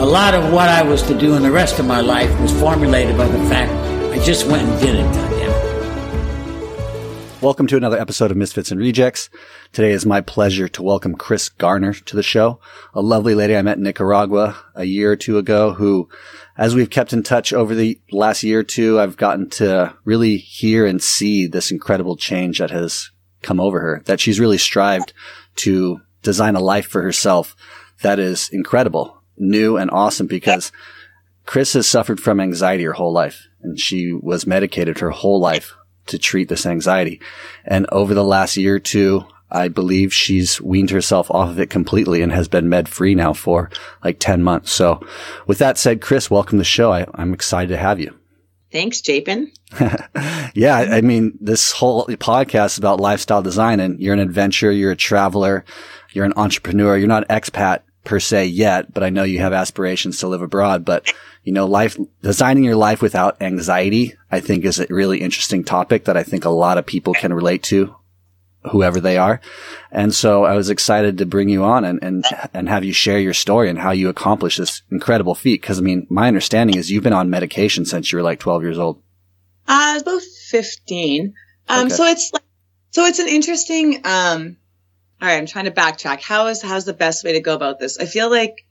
a lot of what I was to do in the rest of my life was formulated by the fact I just went and did it. Welcome to another episode of Misfits and Rejects. Today is my pleasure to welcome Chris Garner to the show, a lovely lady I met in Nicaragua a year or two ago who, as we've kept in touch over the last year or two, I've gotten to really hear and see this incredible change that has come over her, that she's really strived to design a life for herself that is incredible new and awesome because Chris has suffered from anxiety her whole life and she was medicated her whole life to treat this anxiety. And over the last year or two, I believe she's weaned herself off of it completely and has been med free now for like 10 months. So with that said, Chris, welcome to the show. I, am excited to have you. Thanks, Chapin. yeah. I mean, this whole podcast is about lifestyle design and you're an adventurer. You're a traveler. You're an entrepreneur. You're not expat per se yet, but I know you have aspirations to live abroad. But you know, life designing your life without anxiety, I think is a really interesting topic that I think a lot of people can relate to, whoever they are. And so I was excited to bring you on and and and have you share your story and how you accomplished this incredible feat. Because I mean, my understanding is you've been on medication since you were like 12 years old. Uh, I was about 15. Um, okay. so it's like, so it's an interesting, um, all right, I'm trying to backtrack. How is how's the best way to go about this? I feel like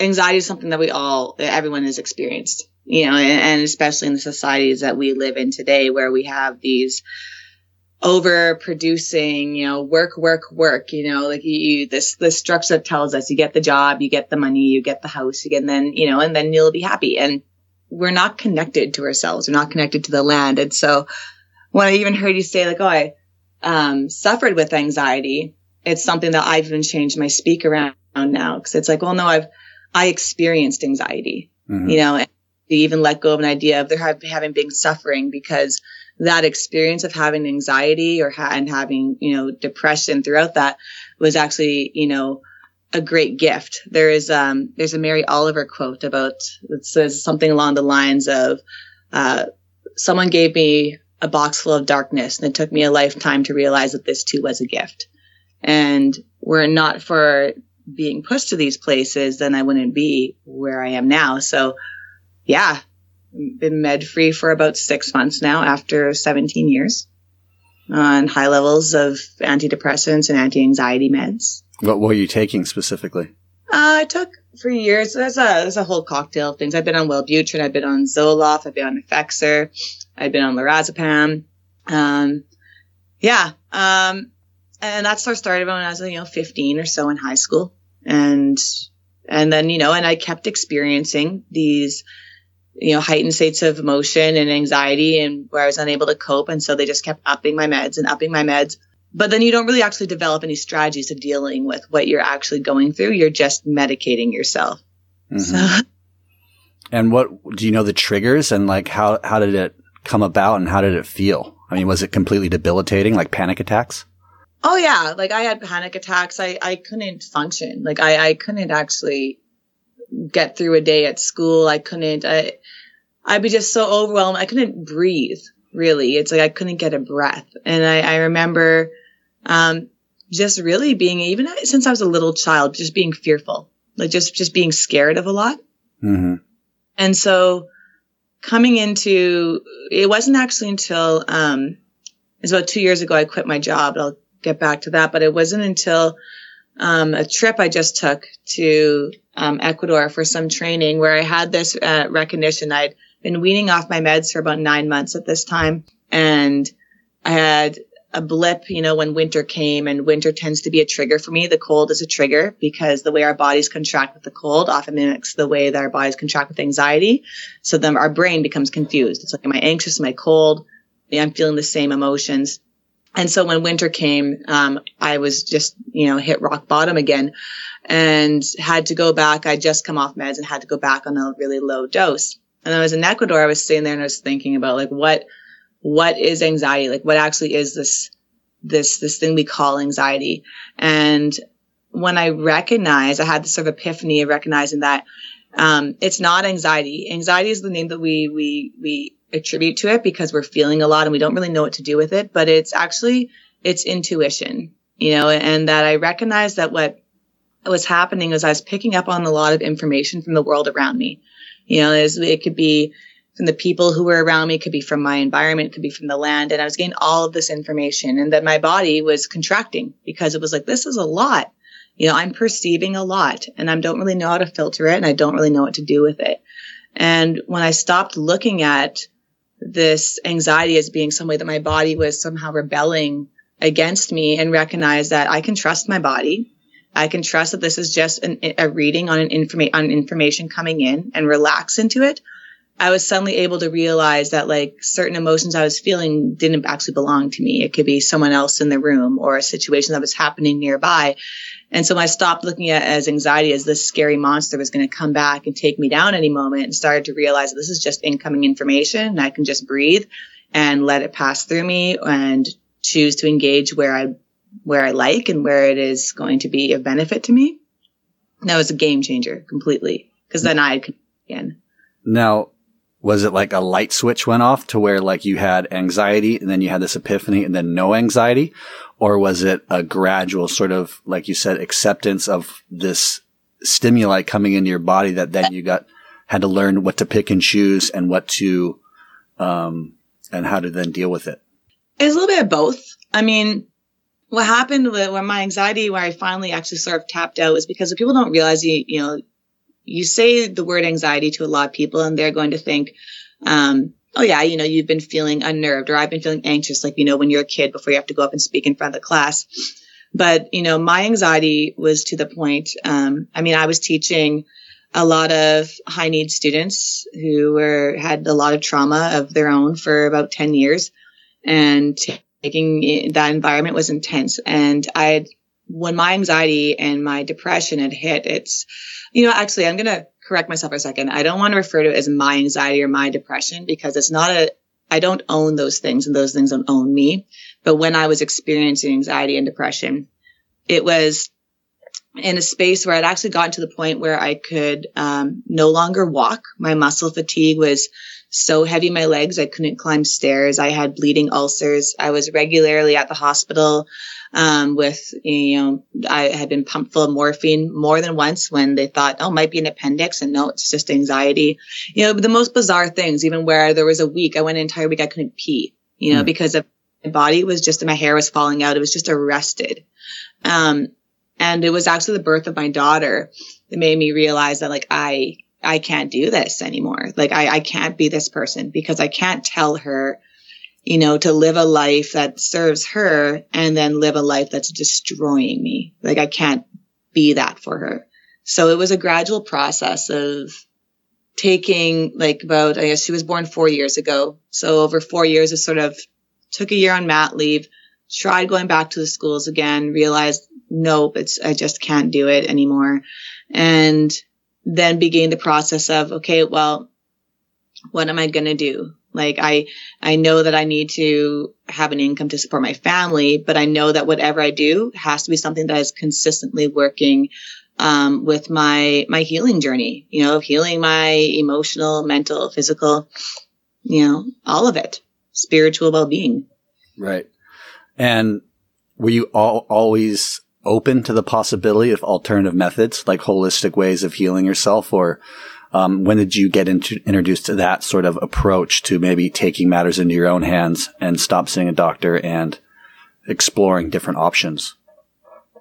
anxiety is something that we all, everyone has experienced, you know, and, and especially in the societies that we live in today, where we have these overproducing, you know, work, work, work, you know, like you, you, this, this structure tells us you get the job, you get the money, you get the house, you get, and then, you know, and then you'll be happy. And we're not connected to ourselves. We're not connected to the land. And so when I even heard you say like, oh, I, um, suffered with anxiety, it's something that I've even changed my speak around now because it's like, well, no, I've, I experienced anxiety, mm-hmm. you know, and even let go of an idea of there have, having been suffering because that experience of having anxiety or ha- and having, you know, depression throughout that was actually, you know, a great gift. There is, um, there's a Mary Oliver quote about, that says something along the lines of, uh, someone gave me a box full of darkness and it took me a lifetime to realize that this too was a gift. And were it not for being pushed to these places, then I wouldn't be where I am now. So yeah, been med free for about six months now after 17 years on high levels of antidepressants and anti-anxiety meds. What were you taking specifically? Uh, I took for years. There's a there's a whole cocktail of things. I've been on Wellbutrin. I've been on Zoloft. I've been on Effexor. I've been on Lorazepam. Um, yeah. Um, and that sort of started when I was, you know, 15 or so in high school. And, and then, you know, and I kept experiencing these, you know, heightened states of emotion and anxiety and where I was unable to cope. And so they just kept upping my meds and upping my meds. But then you don't really actually develop any strategies of dealing with what you're actually going through. You're just medicating yourself. Mm-hmm. So. And what do you know the triggers and like how, how did it come about and how did it feel? I mean, was it completely debilitating, like panic attacks? Oh yeah, like I had panic attacks. I I couldn't function. Like I I couldn't actually get through a day at school. I couldn't. I I'd be just so overwhelmed. I couldn't breathe. Really, it's like I couldn't get a breath. And I I remember, um, just really being even since I was a little child, just being fearful, like just just being scared of a lot. Mm-hmm. And so coming into it wasn't actually until um it was about two years ago I quit my job. I'll get back to that. But it wasn't until um, a trip I just took to um, Ecuador for some training where I had this uh, recognition. I'd been weaning off my meds for about nine months at this time, and I had a blip, you know, when winter came and winter tends to be a trigger for me. The cold is a trigger because the way our bodies contract with the cold often mimics the way that our bodies contract with anxiety. So then our brain becomes confused. It's like, am I anxious? Am I cold? I'm feeling the same emotions. And so when winter came, um, I was just, you know, hit rock bottom again and had to go back. I just come off meds and had to go back on a really low dose. And I was in Ecuador, I was sitting there and I was thinking about like what what is anxiety? Like what actually is this this this thing we call anxiety? And when I recognized, I had this sort of epiphany of recognizing that um, it's not anxiety. Anxiety is the name that we we we attribute to it because we're feeling a lot and we don't really know what to do with it. But it's actually it's intuition, you know, and that I recognized that what was happening was I was picking up on a lot of information from the world around me. You know, it could be from the people who were around me, could be from my environment, could be from the land. And I was getting all of this information and that my body was contracting because it was like, this is a lot. You know, I'm perceiving a lot and I don't really know how to filter it and I don't really know what to do with it. And when I stopped looking at this anxiety as being some way that my body was somehow rebelling against me and recognize that I can trust my body. I can trust that this is just an, a reading on an informa- on information coming in and relax into it. I was suddenly able to realize that like certain emotions I was feeling didn't actually belong to me. It could be someone else in the room or a situation that was happening nearby. And so I stopped looking at as anxiety as this scary monster was going to come back and take me down any moment and started to realize that this is just incoming information and I can just breathe and let it pass through me and choose to engage where I where I like and where it is going to be of benefit to me. that was a game changer completely because then I could again. Now, was it like a light switch went off to where like you had anxiety and then you had this epiphany and then no anxiety? Or was it a gradual sort of, like you said, acceptance of this stimuli coming into your body that then you got, had to learn what to pick and choose and what to, um, and how to then deal with it? It's a little bit of both. I mean, what happened with, my anxiety, where I finally actually sort of tapped out, is because if people don't realize you, you know, you say the word anxiety to a lot of people, and they're going to think, um, oh yeah, you know, you've been feeling unnerved, or I've been feeling anxious, like you know, when you're a kid before you have to go up and speak in front of the class. But you know, my anxiety was to the point. Um, I mean, I was teaching a lot of high need students who were had a lot of trauma of their own for about 10 years and taking that environment was intense. And I, when my anxiety and my depression had hit, it's, you know, actually, I'm going to correct myself for a second. I don't want to refer to it as my anxiety or my depression because it's not a, I don't own those things and those things don't own me. But when I was experiencing anxiety and depression, it was in a space where I'd actually gotten to the point where I could um, no longer walk. My muscle fatigue was so heavy my legs I couldn't climb stairs. I had bleeding ulcers. I was regularly at the hospital um, with you know I had been pumped full of morphine more than once when they thought oh it might be an appendix and no it's just anxiety. You know the most bizarre things even where there was a week I went an entire week I couldn't pee you know mm. because of my body was just my hair was falling out. It was just arrested. Um, and it was actually the birth of my daughter that made me realize that like I I can't do this anymore. Like I, I can't be this person because I can't tell her, you know, to live a life that serves her and then live a life that's destroying me. Like I can't be that for her. So it was a gradual process of taking like about, I guess she was born four years ago. So over four years, it sort of took a year on mat leave, tried going back to the schools again, realized nope, it's, I just can't do it anymore. And then began the process of, okay, well, what am I going to do? Like I, I know that I need to have an income to support my family, but I know that whatever I do has to be something that is consistently working um, with my my healing journey. You know, of healing my emotional, mental, physical, you know, all of it, spiritual well being. Right. And were you all, always open to the possibility of alternative methods, like holistic ways of healing yourself? Or um, when did you get into, introduced to that sort of approach to maybe taking matters into your own hands and stop seeing a doctor and exploring different options?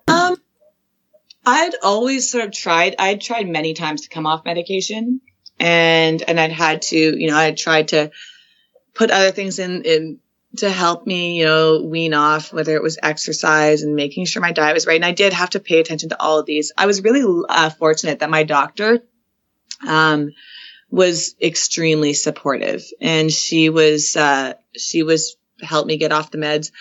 Um, I'd always sort of tried. I'd tried many times to come off medication, and and I'd had to, you know, I'd tried to put other things in in to help me, you know, wean off, whether it was exercise and making sure my diet was right. And I did have to pay attention to all of these. I was really uh, fortunate that my doctor, um, was extremely supportive and she was, uh, she was helped me get off the meds.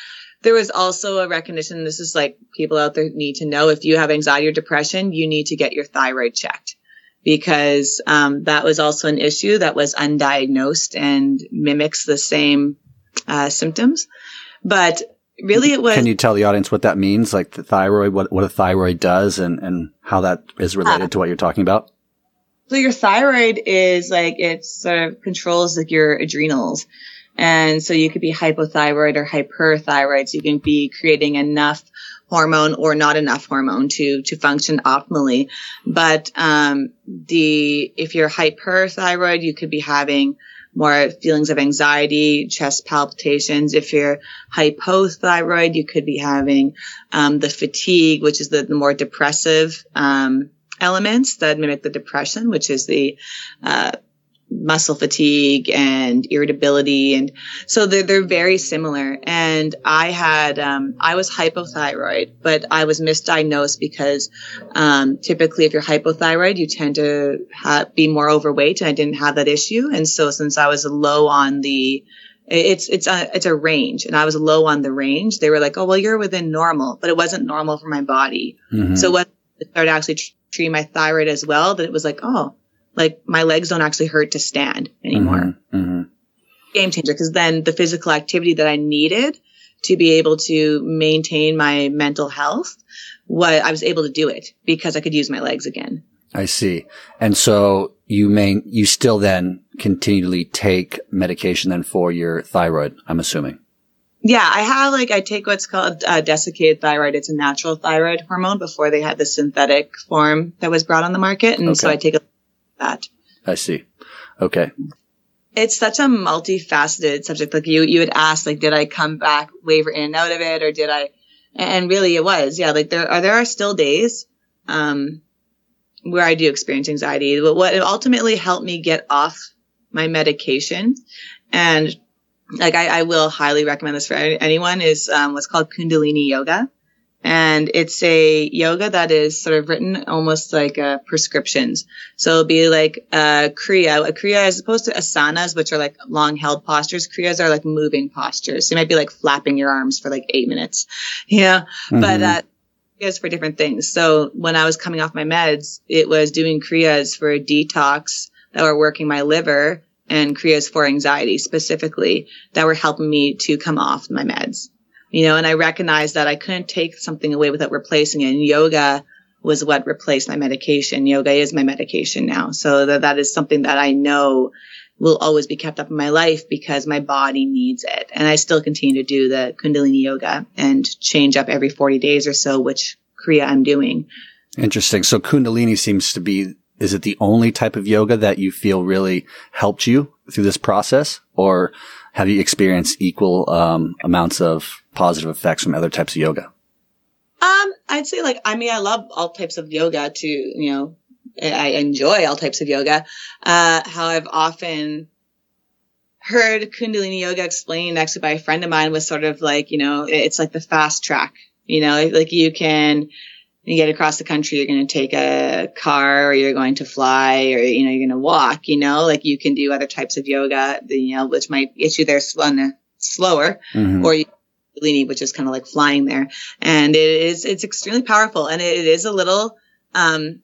There was also a recognition. This is like people out there need to know if you have anxiety or depression, you need to get your thyroid checked because um, that was also an issue that was undiagnosed and mimics the same uh, symptoms. But really, it was. Can you tell the audience what that means? Like the thyroid, what, what a thyroid does and, and how that is related Uh, to what you're talking about? So your thyroid is like it sort of controls like your adrenals. And so you could be hypothyroid or hyperthyroid. So you can be creating enough hormone or not enough hormone to to function optimally. But um, the if you're hyperthyroid, you could be having more feelings of anxiety, chest palpitations. If you're hypothyroid, you could be having um, the fatigue, which is the, the more depressive um, elements that mimic the depression, which is the uh, muscle fatigue and irritability, and so they're they're very similar. And I had um, I was hypothyroid, but I was misdiagnosed because um, typically if you're hypothyroid, you tend to ha- be more overweight, and I didn't have that issue. And so since I was low on the it's it's a it's a range, and I was low on the range. They were like, "Oh, well, you're within normal," but it wasn't normal for my body. Mhm. So when I started actually treating my thyroid as well, that it was like, oh, like my legs don't actually hurt to stand anymore. Mhm. Mhm. Game changer because then the physical activity that I needed to be able to maintain my mental health, what I was able to do it because I could use my legs again. I see. And so you may, you still then continually take medication then for your thyroid, I'm assuming. Yeah, I have like I take what's called uh, desiccated thyroid. It's a natural thyroid hormone before they had the synthetic form that was brought on the market, and so I take that. I see. Okay. it's such a multifaceted subject. Like you, you had asked, like, did I come back, waver in and out of it, or did I? And really, it was, yeah. Like there are there are still days, um, where I do experience anxiety. But what ultimately helped me get off my medication, and like I, I will highly recommend this for anyone, is um, what's called Kundalini Yoga. And it's a yoga that is sort of written almost like uh, prescriptions. So it'll be like uh, Kriya. A Kriya, as opposed to asanas, which are like long held postures, Kriyas are like moving postures. So you might be like flapping your arms for like eight minutes. Yeah. But Mhm. uh, Kriyas for different things. So when I was coming off my meds, it was doing Kriyas for detox that were working my liver and Kriyas for anxiety specifically that were helping me to come off my meds. You know, and I recognized that I couldn't take something away without replacing it. And yoga was what replaced my medication. Yoga is my medication now. So that, that is something that I know will always be kept up in my life because my body needs it. And I still continue to do the Kundalini yoga and change up every 40 days or so, which Kriya I'm doing. Interesting. So Kundalini seems to be, is it the only type of yoga that you feel really helped you through this process? Or have you experienced equal um, amounts of positive effects from other types of yoga? Um, I'd say like, I mean, I love all types of yoga to, you know, I enjoy all types of yoga. Uh, how I've often heard Kundalini yoga explained actually by a friend of mine was sort of like, you know, it's like the fast track, you know, like, you can, you get across the country, you're going to take a car or you're going to fly or, you know, you're going to walk, you know, like you can do other types of yoga, you know, which might get you there slow, slower Mhm. or you Kundalini, which is kind of like flying there. And it is, it's extremely powerful and it, it is a little, um,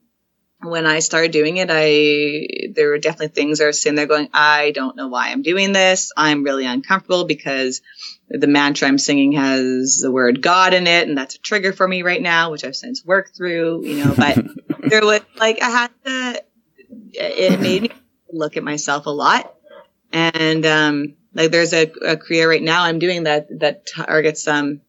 when I started doing it, I, there were definitely things I was sitting there going, I don't know why I'm doing this. I'm really uncomfortable because the mantra I'm singing has the word God in it. And that's a trigger for me right now, which I've since worked through, you know, but there was like, I had to, it made me look at myself a lot. And, um, like there's a, a Kriya right now I'm doing that, that targets, um,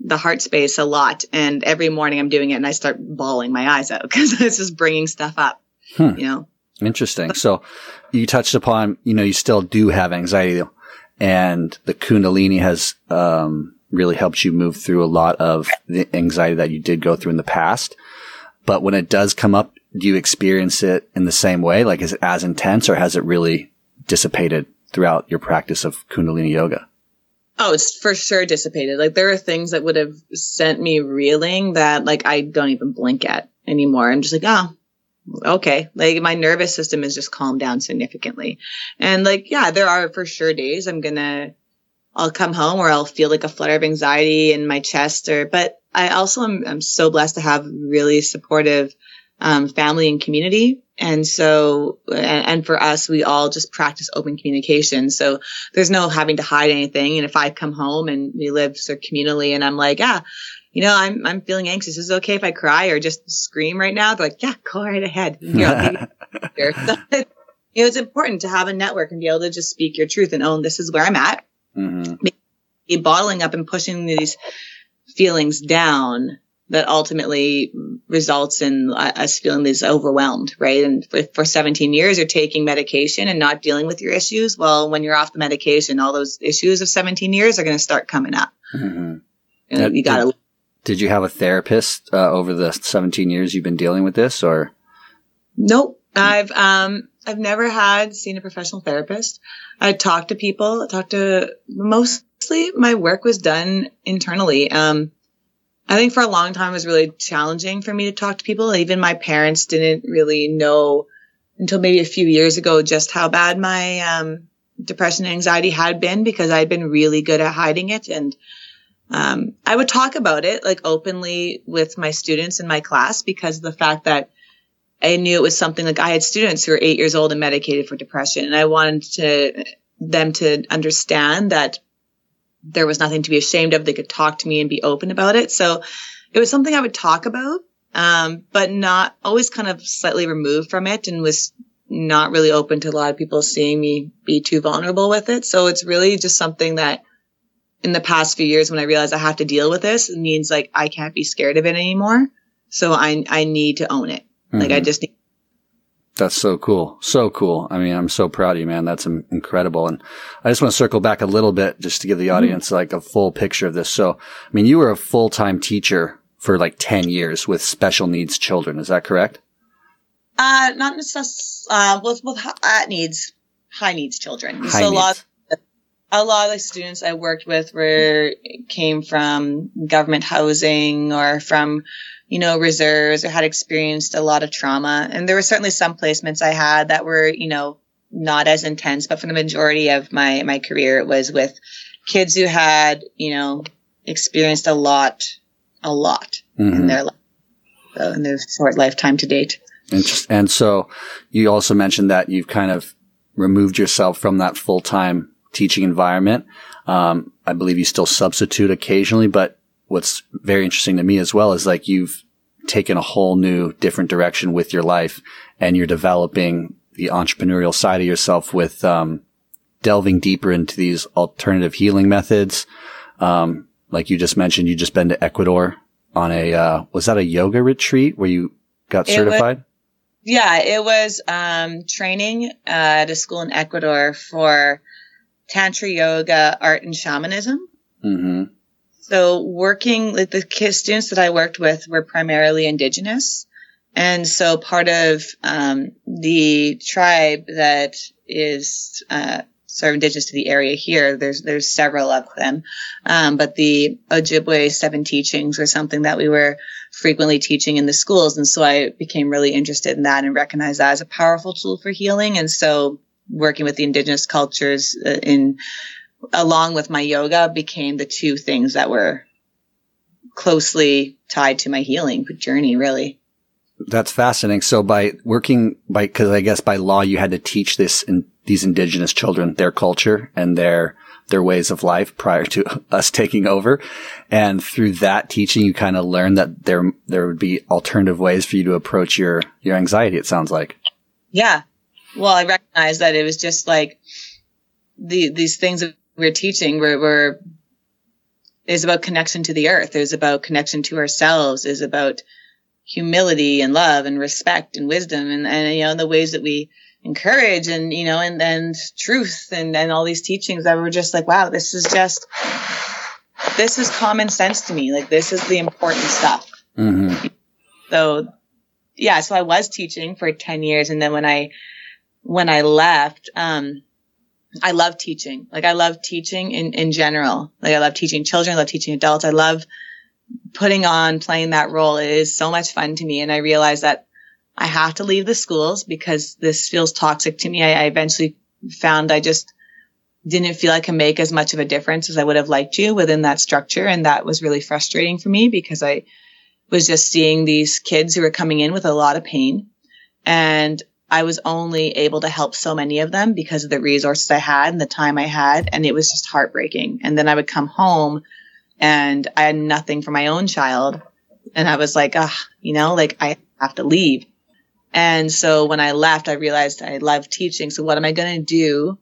the heart space a lot. And every morning I'm doing it and I start bawling my eyes out because it's just bringing stuff up, Hmm. you know? Interesting. So you touched upon, you know, you still do have anxiety and the Kundalini has, um, really helped you move through a lot of the anxiety that you did go through in the past. But when it does come up, do you experience it in the same way? Like, is it as intense or has it really dissipated throughout your practice of Kundalini yoga? Oh, it's for sure dissipated. Like there are things that would have sent me reeling that like I don't even blink at anymore. I'm just like, oh, okay. Like my nervous system is just calmed down significantly. And like, yeah, there are for sure days I'm gonna, I'll come home or I'll feel like a flutter of anxiety in my chest or, but I also am, I'm so blessed to have really supportive, um, family and community and so, and, for us, we all just practice open communication. So there's no having to hide anything. And if I come home and we live sort of communally and I'm like, yeah, you know, I'm, I'm feeling anxious. Is it okay if I cry or just scream right now? They're like, yeah, go right ahead. You know, you know, it's important to have a network and be able to just speak your truth and own this is where I'm at. Mm-hmm. Be bottling up and pushing these feelings down that ultimately results in us feeling this overwhelmed, right? And for, for 17 years, you're taking medication and not dealing with your issues. Well, when you're off the medication, all those issues of 17 years are going to start coming up. Mm-hmm. And you got to. Did you have a therapist uh, over the 17 years you've been dealing with this, or? Nope. I've um I've never had seen a professional therapist. I talked to people. I talked to mostly my work was done internally. Um, I think for a long time it was really challenging for me to talk to people. Even my parents didn't really know until maybe a few years ago just how bad my um, depression and anxiety had been because I'd been really good at hiding it. And um, I would talk about it like openly with my students in my class because the fact that I knew it was something like I had students who were eight years old and medicated for depression. And I wanted to them to understand that there was nothing to be ashamed of. They could talk to me and be open about it. So it was something I would talk about, um, but not always kind of slightly removed from it and was not really open to a lot of people seeing me be too vulnerable with it. So it's really just something that in the past few years when I realized I have to deal with this, it means like I can't be scared of it anymore. So I, I need to own it. Mm-hmm. Like I mm-hmm. just need that's so cool. So cool. I mean, I'm so proud of you, man. That's incredible. And I just want to circle back a little bit just to give the mm-hmm. audience like a full picture of this. So, I mean, you were a full-time teacher for like 10 years with special needs children. Is that correct? Uh, not necessarily, uh, with, with high needs, high needs children. High so needs. a lot, a lot of the students I worked with were, came from government housing or from you know, reserves or had experienced a lot of trauma. And there were certainly some placements I had that were, you know, not as intense, but for the majority of my, my career, it was with kids who had, you know, experienced a lot, a lot mm-hmm. in their life, so in their short lifetime to date. And so you also mentioned that you've kind of removed yourself from that full time teaching environment. Um, I believe you still substitute occasionally, but what's very interesting to me as well is like you've taken a whole new different direction with your life and you're developing the entrepreneurial side of yourself with um, delving deeper into these alternative healing methods. Um, like you just mentioned, you just been to Ecuador on a uh, was that a yoga retreat where you got certified? Was, yeah, it was um, training at a school in Ecuador for tantra yoga, art, and shamanism. Mm-hmm. So working like the students that I worked with were primarily indigenous. And so part of um, the tribe that is uh, sort of indigenous to the area here, there's there's several of them, um, but the Ojibwe seven teachings were something that we were frequently teaching in the schools, and so I became really interested in that and recognized that as a powerful tool for healing. And so working with the indigenous cultures uh, in along with my yoga became the two things that were closely tied to my healing journey, really. That's fascinating. So by working by, cause I guess by law, you had to teach this in these indigenous children, their culture and their, their ways of life prior to us taking over. And through that teaching, you kind of learned that there, there would be alternative ways for you to approach your, your anxiety. It sounds like. Yeah. Well, I recognized that it was just like the, these things we're teaching were, were is about connection to the earth, is about connection to ourselves, is about humility and love and respect and wisdom and, and you know the ways that we encourage and you know and and truth and and all these teachings that were just like wow this is just this is common sense to me like this is the important stuff mm-hmm. so yeah so i was teaching for 10 years and then when i when i left um I love teaching. Like I love teaching in, in general. Like I love teaching children. I love teaching adults. I love putting on, playing that role. It is so much fun to me. And I realize that I have to leave the schools because this feels toxic to me. I, I eventually found I just didn't feel I can make as much of a difference as I would have liked to within that structure. And that was really frustrating for me because I was just seeing these kids who were coming in with a lot of pain. And I was only able to help so many of them because of the resources I had and the time I had. And it was just heartbreaking. And then I would come home and I had nothing for my own child. And I was like, ah, you know, like I have to leave. And so when I left, I realized I love teaching. So what am I going to do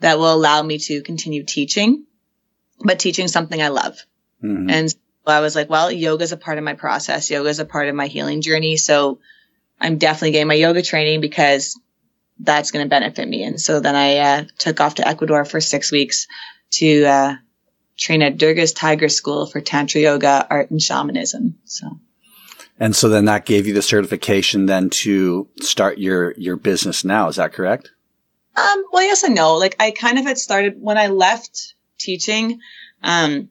that will allow me to continue teaching, but teaching something I love? Mhm. And so I was like, well, yoga is a part of my process. Yoga is a part of my healing journey. So I'm definitely getting my yoga training because that's going to benefit me. And so then I uh, took off to Ecuador for six weeks to uh, train at Durga's Tiger School for Tantra Yoga, Art, and Shamanism. So And so then that gave you the certification then to start your, your business now. Is that correct? Um, well, yes and no. Like I kind of had started when I left teaching. Um,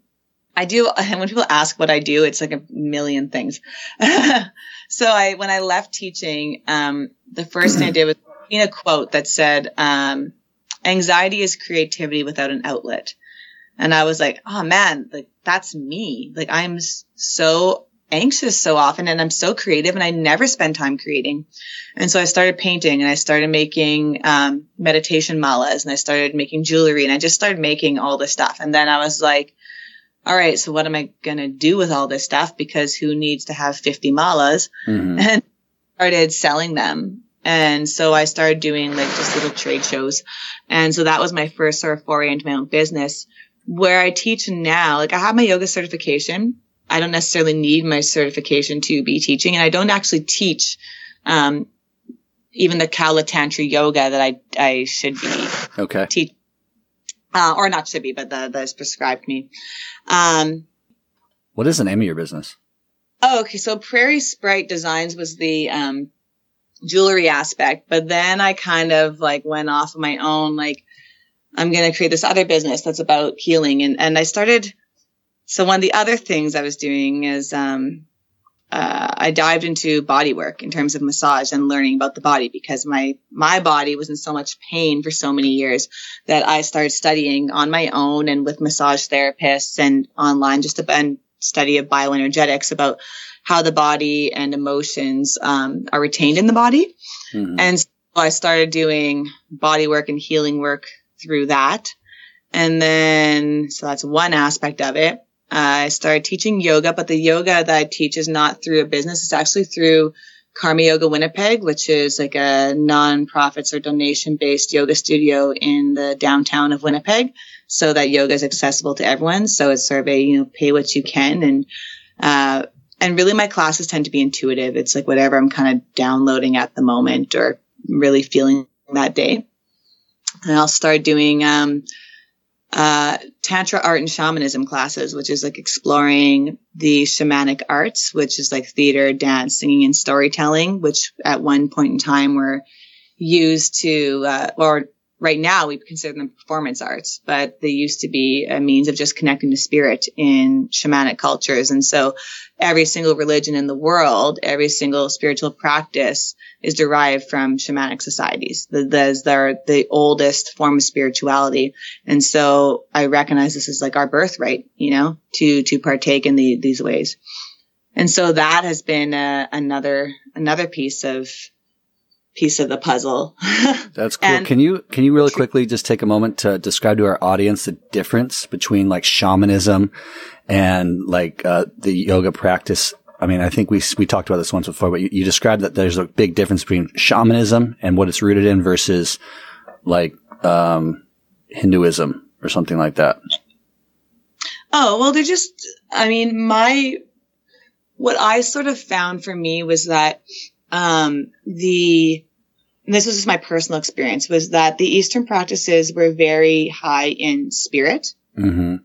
I do, and when people ask what I do, it's like a million things. so I, when I left teaching, um, the first thing I did was in a quote that said, um, anxiety is creativity without an outlet. And I was like, oh man, like that's me. Like I'm so anxious so often and I'm so creative and I never spend time creating. And so I started painting and I started making um, meditation malas and I started making jewelry and I just started making all this stuff. And then I was like, all right, so what am I going to do with all this stuff? Because who needs to have 50 malas? Mhm. And started selling them. And so I started doing like just little trade shows. And so that was my first sort of foray into my own business where I teach now. Like I have my yoga certification. I don't necessarily need my certification to be teaching and I don't actually teach, um, even the Kala Tantra yoga that I, I should be Okay. teach, uh, or not should be, but that, that is prescribed me. Um, What is the name of your business? Oh, okay. So Prairie Sprite Designs was the um, jewelry aspect, but then I kind of like went off of my own. Like, I'm going to create this other business that's about healing, and and I started. So one of the other things I was doing is um, uh, I dived into body work in terms of massage and learning about the body because my my body was in so much pain for so many years that I started studying on my own and with massage therapists and online just a and study of bioenergetics about how the body and emotions um, are retained in the body. Mhm. And so I started doing body work and healing work through that. And then, so that's one aspect of it. I started teaching yoga, but the yoga that I teach is not through a business. It's actually through Karma Yoga Winnipeg, which is like a non-profits or donation based yoga studio in the downtown of Winnipeg so that yoga is accessible to everyone. So it's sort of a, you know, pay what you can. And, uh, and really my classes tend to be intuitive. It's like whatever I'm kind of downloading at the moment or really feeling that day. And I'll start doing, um, uh, tantra art and shamanism classes, which is like exploring the shamanic arts, which is like theater, dance, singing, and storytelling, which at one point in time were used to, uh, or right now we consider them performance arts, but they used to be a means of just connecting to spirit in shamanic cultures. And so every single religion in the world, every single spiritual practice is derived from shamanic societies. Those are the oldest form of spirituality. And so I recognize this as like our birthright, you know, to, to partake in the, these ways. And so that has been uh, another, another piece of, piece of the puzzle. That's cool. And- can you can you really quickly just take a moment to describe to our audience the difference between like shamanism and like uh, the yoga practice? I mean, I think we we talked about this once before, but you, you described that there's a big difference between shamanism and what it's rooted in versus like um, Hinduism or something like that. Oh, well, they're just, I mean, my, what I sort of found for me was that, um, the, this was just my personal experience, was that the Eastern practices were very high in spirit, hmm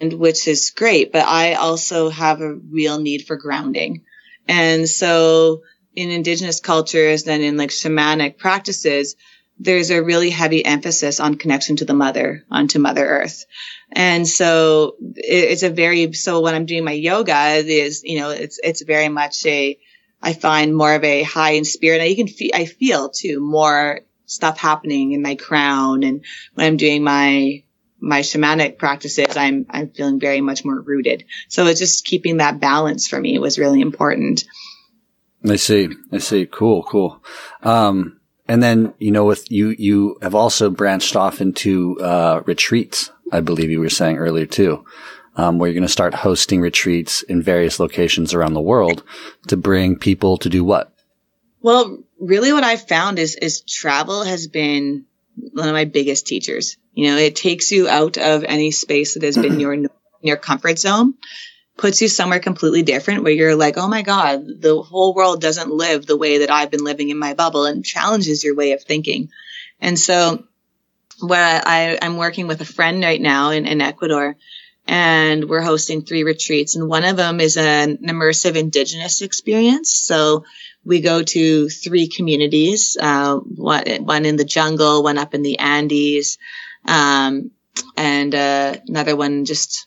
and which is great, but I also have a real need for grounding. And so in indigenous cultures and in like shamanic practices, there's a really heavy emphasis on connection to the mother, onto Mother Earth. And so it- it's a very, so when I'm doing my yoga, it is, you know, it's, it's very much a, I find more of a high in spirit. You can feel, I feel too more stuff happening in my crown. And when I'm doing my, my shamanic practices, I'm, I'm feeling very much more rooted. So it's just keeping that balance for me was really important. I see. I see. Cool. Cool. Um, And then, you know, with you, you have also branched off into, uh, retreats. I believe you were saying earlier too, um, where you're going to start hosting retreats in various locations around the world to bring people to do what? Well, really what I've found is, is travel has been one of my biggest teachers. You know, it takes you out of any space that has been your, your comfort zone puts you somewhere completely different where you're like, oh my God, the whole world doesn't live the way that I've been living in my bubble and challenges your way of thinking. And so where I, I'm working with a friend right now in, in Ecuador and we're hosting three retreats and one of them is an immersive indigenous experience. So we go to three communities, uh, one, one in the jungle, one up in the Andes, um, and uh, another one just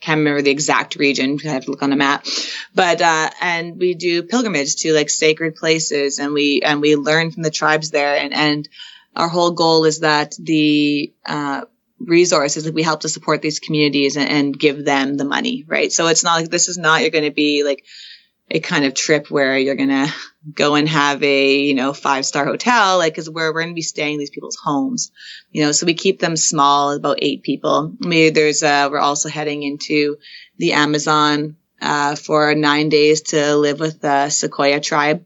can't remember the exact region. I have to look on a map, but uh, and we do pilgrimage to like sacred places, and we and we learn from the tribes there, and and our whole goal is that the uh, resources we help to support these communities and, and give them the money, right? So it's not like this is not you're going to be like a kind of trip where you're going to go and have a, you know, five star hotel, like, cause we're, we're going to be staying in these people's homes, you know, so we keep them small, about eight people. Maybe there's, uh, we're also heading into the Amazon, uh, for nine days to live with the Secoya tribe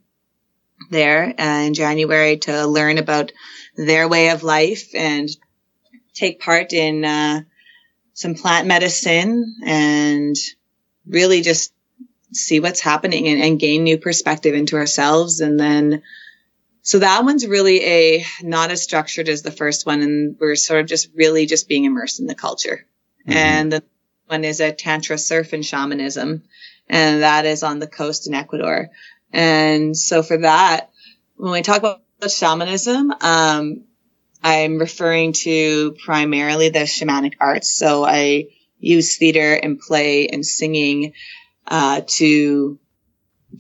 there uh, in January to learn about their way of life and take part in, uh, some plant medicine and really just see what's happening and, and gain new perspective into ourselves. And then, so that one's really a not as structured as the first one. And we're sort of just really just being immersed in the culture. Mm-hmm. And the one is a tantra surf and shamanism. And that is on the coast in Ecuador. And so for that, when we talk about shamanism, um, I'm referring to primarily the shamanic arts. So I use theater and play and singing uh, to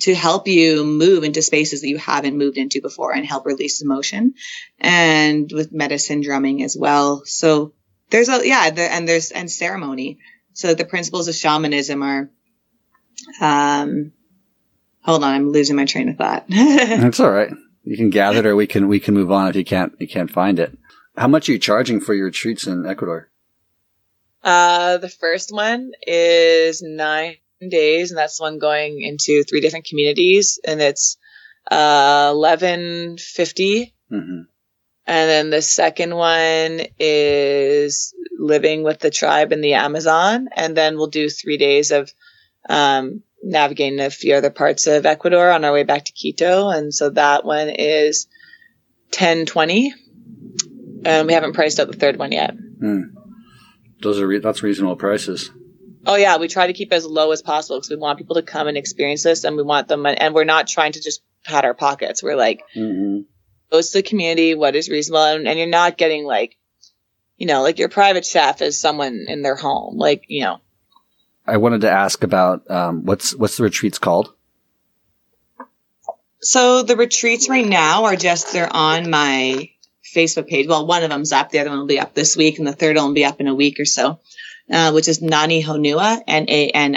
to help you move into spaces that you haven't moved into before and help release emotion and with medicine drumming as well. So there's a yeah the, and there's and ceremony. So the principles of shamanism are um hold on i'm losing my train of thought. That's all right you can gather it or we can we can move on if you can't you can't find it how much are you charging for your retreats in ecuador uh the first one is nine days, and that's one going into three different communities, and it's uh, eleven fifty. Mm-hmm. And then the second one is living with the tribe in the Amazon, and then we'll do three days of um, navigating a few other parts of Ecuador on our way back to Quito, and so that one is ten twenty. And we haven't priced out the third one yet. Mm. Those are re- that's reasonable prices. Oh yeah, we try to keep as low as possible because we want people to come and experience this, and we want them, and we're not trying to just pat our pockets. We're like, mm-hmm. goes to the community, what is reasonable, and, and, you're not getting like, you know, like your private chef is someone in their home, like you know. I wanted to ask about um, what's what's the retreats called. So the retreats right now are just they're on my Facebook page. Well, one of them's up, the other one will be up this week, and the third one will be up in a week or so uh, which is Nani Honua, N-A-N-I-H-O-N-U-A,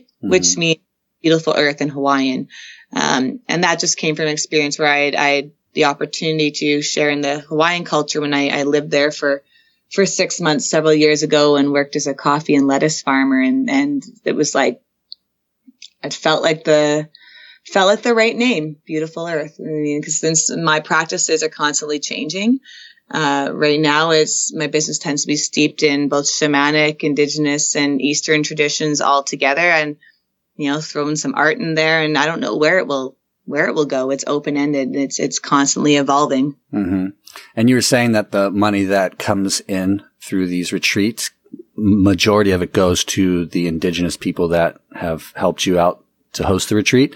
mm-hmm. which means beautiful earth in Hawaiian. Um, and that just came from an experience where I had, I had the opportunity to share in the Hawaiian culture when I, I lived there for for six months several years ago and worked as a coffee and lettuce farmer and and it was like it felt like the felt like the right name beautiful earth i mean because since my practices are constantly changing uh, right now, it's my business tends to be steeped in both shamanic, indigenous, and Eastern traditions all together, and you know, throwing some art in there. And I don't know where it will where it will go. It's open ended. It's it's constantly evolving. Mm-hmm. And you were saying that the money that comes in through these retreats, majority of it goes to the indigenous people that have helped you out to host the retreat.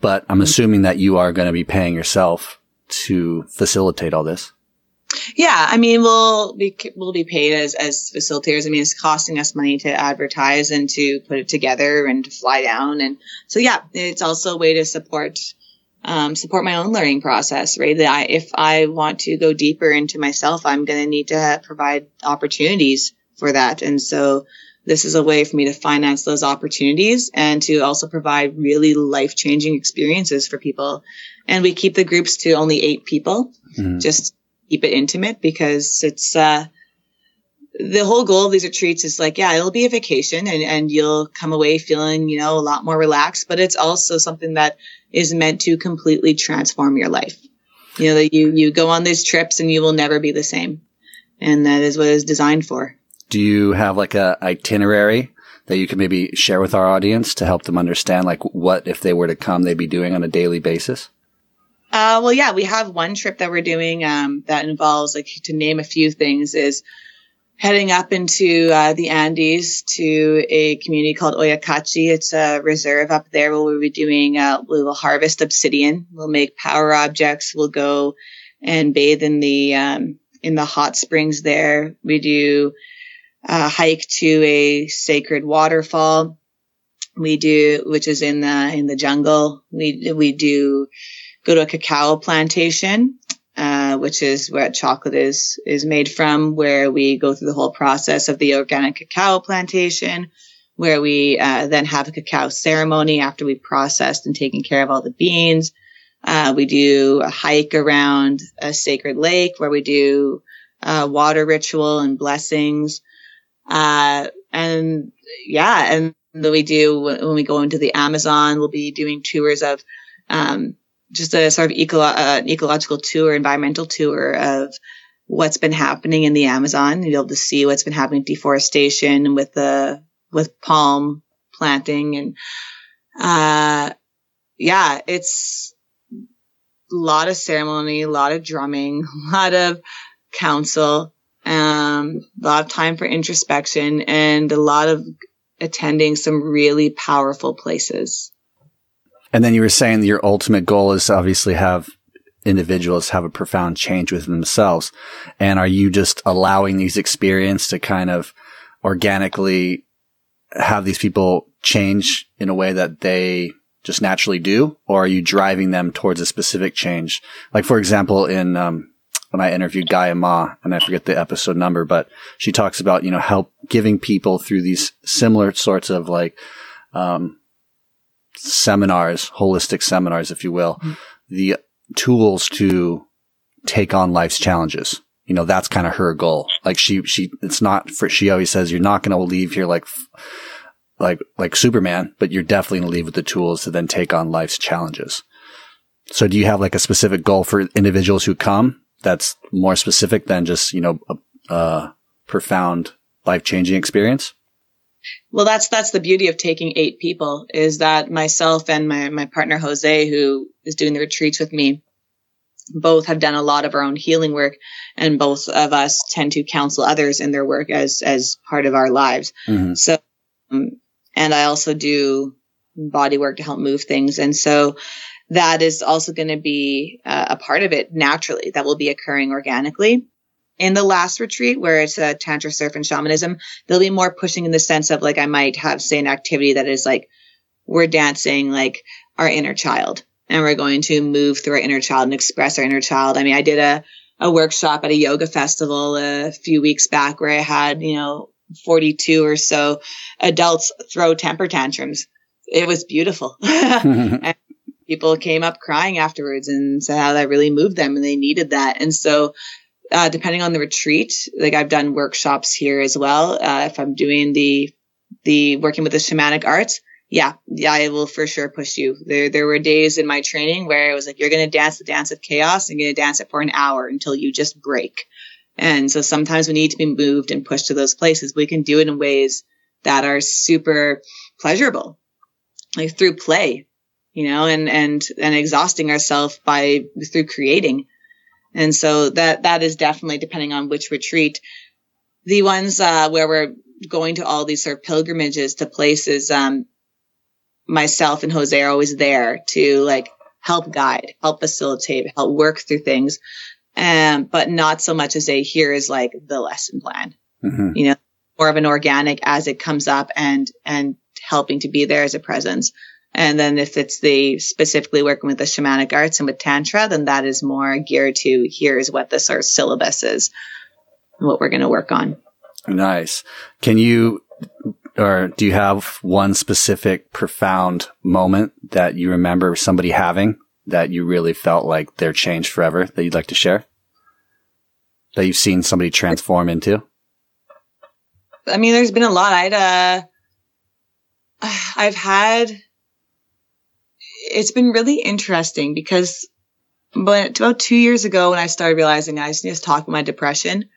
But I'm mm-hmm. assuming that you are going to be paying yourself to facilitate all this. Yeah, I mean, we'll be we'll be paid as as facilitators. I mean, it's costing us money to advertise and to put it together and to fly down, and so yeah, it's also a way to support um, support my own learning process. Right, that I, if I want to go deeper into myself, I'm going to need to provide opportunities for that, and so this is a way for me to finance those opportunities and to also provide really life changing experiences for people. And we keep the groups to only eight people, Mhm. just keep it intimate because it's, uh, the whole goal of these retreats is like, yeah, it'll be a vacation and, and you'll come away feeling, you know, a lot more relaxed, but it's also something that is meant to completely transform your life. You know, that you, you go on these trips and you will never be the same. And that is what it's designed for. Do you have like a itinerary that you can maybe share with our audience to help them understand like what if they were to come they'd be doing on a daily basis? Uh, well, yeah, we have one trip that we're doing um, that involves, like, to name a few things, is heading up into uh, the Andes to a community called Oyacachi. It's a reserve up there where we'll be doing, uh, we will harvest obsidian. We'll make power objects. We'll go and bathe in the um, in the hot springs there. We do a hike to a sacred waterfall. We do, which is in the in the jungle. We we do go to a cacao plantation, uh, which is where chocolate is is made from. Where we go through the whole process of the organic cacao plantation, where we uh, then have a cacao ceremony after we've processed and taken care of all the beans. Uh, we do a hike around a sacred lake where we do uh, water ritual and blessings. Uh, and yeah, and then we do when we go into the Amazon, we'll be doing tours of um, just a sort of eco- uh, ecological tour, environmental tour of what's been happening in the Amazon. You'll be able to see what's been happening with deforestation with the with palm planting and uh, yeah, it's a lot of ceremony, a lot of drumming, a lot of council, um, a lot of time for introspection, and a lot of attending some really powerful places. And then you were saying your ultimate goal is to obviously have individuals have a profound change within themselves. And are you just allowing these experiences to kind of organically have these people change in a way that they just naturally do? Or are you driving them towards a specific change? Like, for example, in, um, when I interviewed Gaia Ma, and I forget the episode number, but she talks about, you know, help giving people through these similar sorts of like, um, seminars, holistic seminars, if you will, mm. the tools to take on life's challenges. You know, that's kind of her goal. Like she, she, it's not for, she always says you're not going to leave here like, like, like Superman, but you're definitely going to leave with the tools to then take on life's challenges. So do you have like a specific goal for individuals who come that's more specific than just, you know, a, a profound life changing experience? Well, that's that's the beauty of taking eight people is that myself and my my partner Jose, who is doing the retreats with me, both have done a lot of our own healing work, and both of us tend to counsel others in their work as as part of our lives. Mm-hmm. So, um, and I also do body work to help move things, and so that is also going to be uh, a part of it naturally. That will be occurring organically. In the last retreat, where it's a tantra surf and shamanism, there'll be more pushing in the sense of like I might have say an activity that is like we're dancing like our inner child, and we're going to move through our inner child and express our inner child. I mean, I did a a workshop at a yoga festival a few weeks back where I had you know 42 or so adults throw temper tantrums. It was beautiful. and people came up crying afterwards and said how that really moved them and they needed that. And so, uh, depending on the retreat, like I've done workshops here as well. Uh, if I'm doing the, the working with the shamanic arts, yeah, yeah, I will for sure push you. There, there were days in my training where it was like, you're going to dance the dance of chaos and you're going to dance it for an hour until you just break. And so sometimes we need to be moved and pushed to those places. We can do it in ways that are super pleasurable, like through play, you know, and, and, and exhausting ourselves by, through creating. And so that, that is definitely depending on which retreat. The ones, uh, where we're going to all these sort of pilgrimages to places, um, myself and Jose are always there to like help guide, help facilitate, help work through things. Um, but not so much as a here is like the lesson plan, Mhm. you know, more of an organic as it comes up and, and helping to be there as a presence. And then if it's the specifically working with the shamanic arts and with tantra, then that is more geared to here's what the sort of syllabus is what we're going to work on. Nice. Can you or do you have one specific profound moment that you remember somebody having that you really felt like they're changed forever that you'd like to share? That you've seen somebody transform into? I mean, there's been a lot. I'd, uh, I've had, it's been really interesting because but about two years ago when I started realizing I just need to talk about my depression,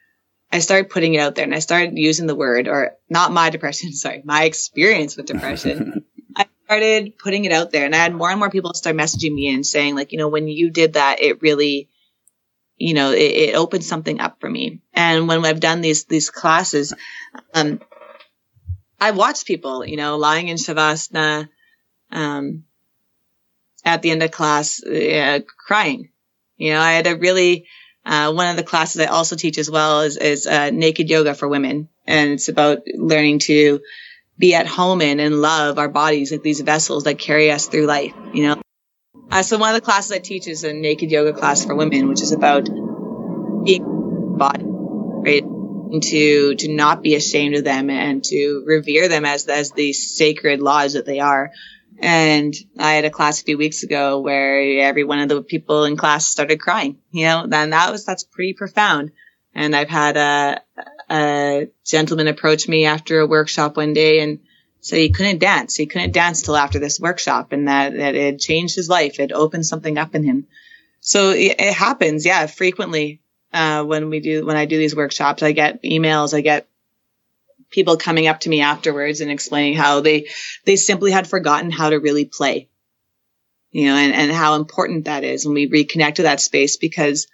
I started putting it out there and I started using the word or not my depression, sorry, my experience with depression. I started putting it out there and I had more and more people start messaging me and saying like, you know, when you did that, it really, you know, it, it opened something up for me. And when I've done these, these classes, um, I've watched people, you know, lying in Shavasana, um, at the end of class, uh, crying. You know, I had a really, uh, one of the classes I also teach as well is, is uh, naked yoga for women. And it's about learning to be at home in and love our bodies like these vessels that carry us through life, you know. Uh, so one of the classes I teach is a naked yoga class for women, which is about being body, right? And to, to not be ashamed of them and to revere them as, as these sacred laws that they are. And I had a class a few weeks ago where every one of the people in class started crying, you know, then that was, that's pretty profound. And I've had a, a gentleman approach me after a workshop one day and said he couldn't dance. He couldn't dance till after this workshop and that, that it changed his life. It opened something up in him. So it, it happens. Yeah. Frequently, uh, when we do, when I do these workshops, I get emails, I get people coming up to me afterwards and explaining how they they simply had forgotten how to really play. You know and, and how important that is when we reconnect to that space because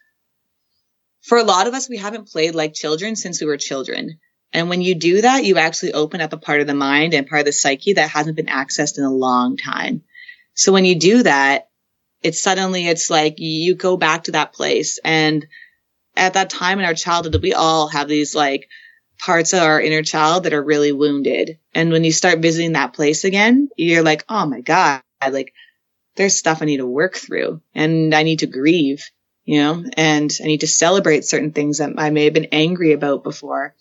for a lot of us we haven't played like children since we were children. And when you do that you actually open up a part of the mind and part of the psyche that hasn't been accessed in a long time. So when you do that it's suddenly it's like you go back to that place. And at that time in our childhood we all have these like parts of our inner child that are really wounded. And when you start visiting that place again, you're like, oh my God, like there's stuff I need to work through and I need to grieve, you know, and I need to celebrate certain things that I may have been angry about before.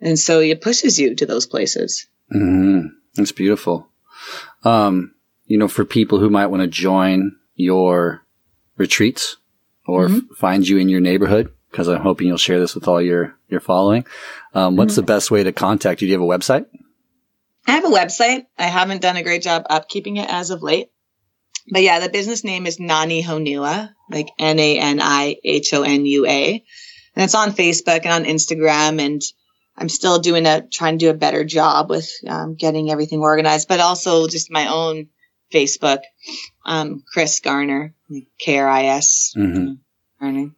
And so it pushes you to those places. Mm-hmm. That's beautiful. Um, you know, for people who might want to join your retreats or mm-hmm. f- find you in your neighborhood, because I'm hoping you'll share this with all your, your following. Um, what's mm-hmm. the best way to contact you? Do you have a website? I have a website. I haven't done a great job upkeeping it as of late. But yeah, the business name is Nani Honua, like N A N I H O N U A. And it's on Facebook and on Instagram. And I'm still doing a, trying to do a better job with um, getting everything organized, but also just my own Facebook, um, Kris Garner, K R I S. Mm-hmm.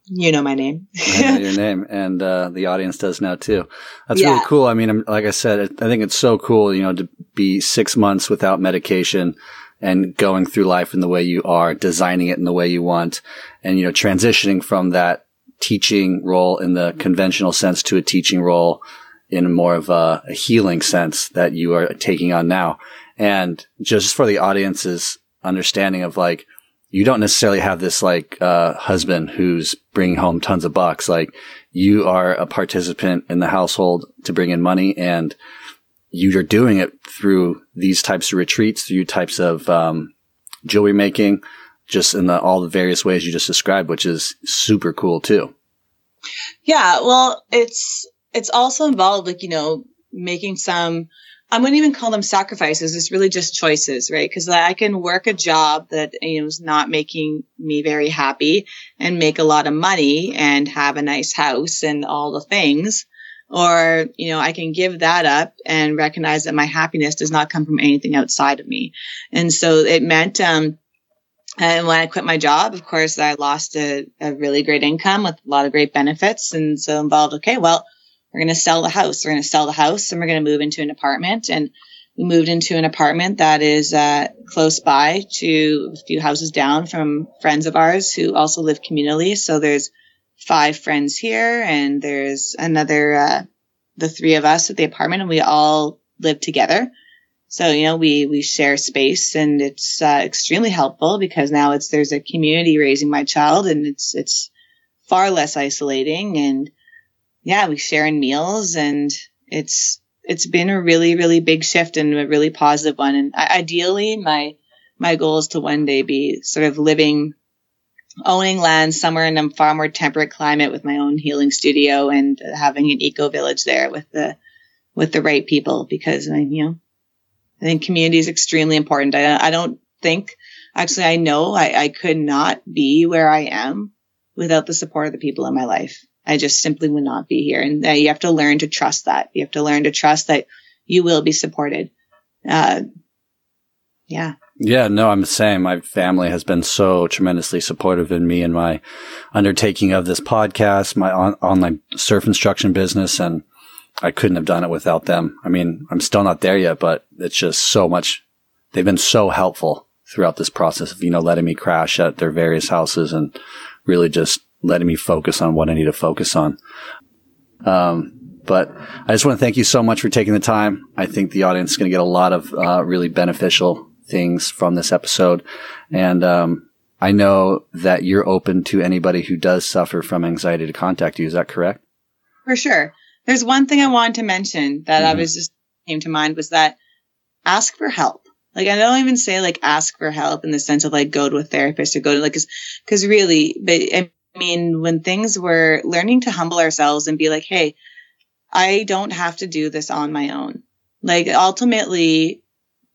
You know my name. I know your name, and uh, the audience does now too. That's yeah. really cool. I mean, I'm, like I said, I think it's so cool, you know, to be six months without medication and going through life in the way you are, designing it in the way you want, and you know, transitioning from that teaching role in the conventional sense to a teaching role in more of a, a healing sense that you are taking on now. And just for the audience's understanding of like you don't necessarily have this like uh, husband who's bringing home tons of bucks. Like you are a participant in the household to bring in money, and you're doing it through these types of retreats, through types of um, jewelry making, just in the, all the various ways you just described, which is super cool too. Yeah, well, it's it's also involved like you know making some I wouldn't even call them sacrifices. It's really just choices, right? Because I can work a job that you know is not making me very happy and make a lot of money and have a nice house and all the things. Or, you know, I can give that up and recognize that my happiness does not come from anything outside of me. And so it meant, um, and when I quit my job, of course, I lost a, a really great income with a lot of great benefits. And so involved, okay, well, we're going to sell the house. We're going to sell the house and we're going to move into an apartment. And we moved into an apartment that is uh, close by to a few houses down from friends of ours who also live communally. So there's five friends here and there's another, uh, the three of us at the apartment and we all live together. So, you know, we, we share space and it's uh, extremely helpful because now it's, there's a community raising my child and it's, it's far less isolating and yeah, we share in meals and it's, it's been a really really big shift and a really positive one. And ideally, my my goal is to one day be sort of living, owning land somewhere in a far more temperate climate with my own healing studio and having an eco village there with the with the right people because I you know I think community is extremely important. I, I don't think actually I know I, I could not be where I am without the support of the people in my life. I just simply would not be here. And you have to learn to trust that. You have to learn to trust that you will be supported. Uh, yeah. Yeah, no, I'm the same. My family has been so tremendously supportive in me and my undertaking of this podcast, my on- online surf instruction business, and I couldn't have done it without them. I mean, I'm still not there yet, but it's just so much. They've been so helpful throughout this process of, you know, letting me crash at their various houses and really just letting me focus on what I need to focus on. Um, but I just want to thank you so much for taking the time. I think the audience is going to get a lot of uh, really beneficial things from this episode. And um, I know that you're open to anybody who does suffer from anxiety to contact you. Is that correct? For sure. There's one thing I wanted to mention that mm-hmm. I was just came to mind was that ask for help. Like I don't even say like ask for help in the sense of like go to a therapist or go to like cause, cause really, but I mean, when things were learning to humble ourselves and be like, Hey, I don't have to do this on my own. Like ultimately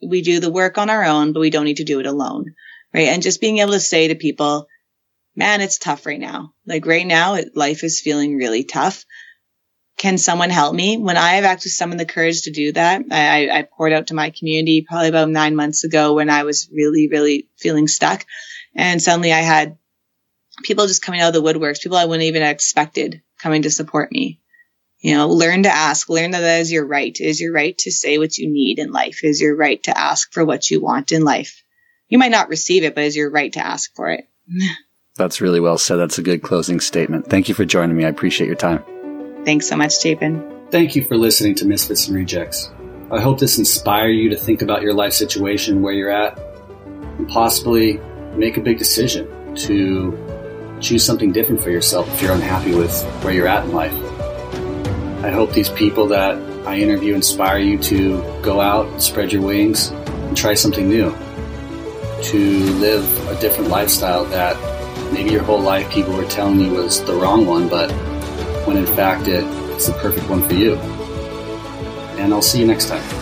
we do the work on our own, but we don't need to do it alone. Right. And just being able to say to people, man, it's tough right now. Like right now, it, life is feeling really tough can someone help me? When I have actually summoned the courage to do that, I, I, poured out to my community probably about nine months ago when I was really, really feeling stuck. And suddenly I had people just coming out of the woodworks, people I wouldn't even have expected coming to support me. You know, learn to ask, learn that that is your right. It is your right to say what you need in life. It is your right to ask for what you want in life. You might not receive it, but it's your right to ask for it. That's really well said. That's a good closing statement. Thank you for joining me. I appreciate your time. Thanks so much, Chapin. Thank you for listening to Misfits and Rejects. I hope this inspire you to think about your life situation, where you're at, and possibly make a big decision to choose something different for yourself if you're unhappy with where you're at in life. I hope these people that I interview inspire you to go out, spread your wings, and try something new. To live a different lifestyle that maybe your whole life people were telling you was the wrong one, but when in fact it, it's the perfect one for you. And I'll see you next time.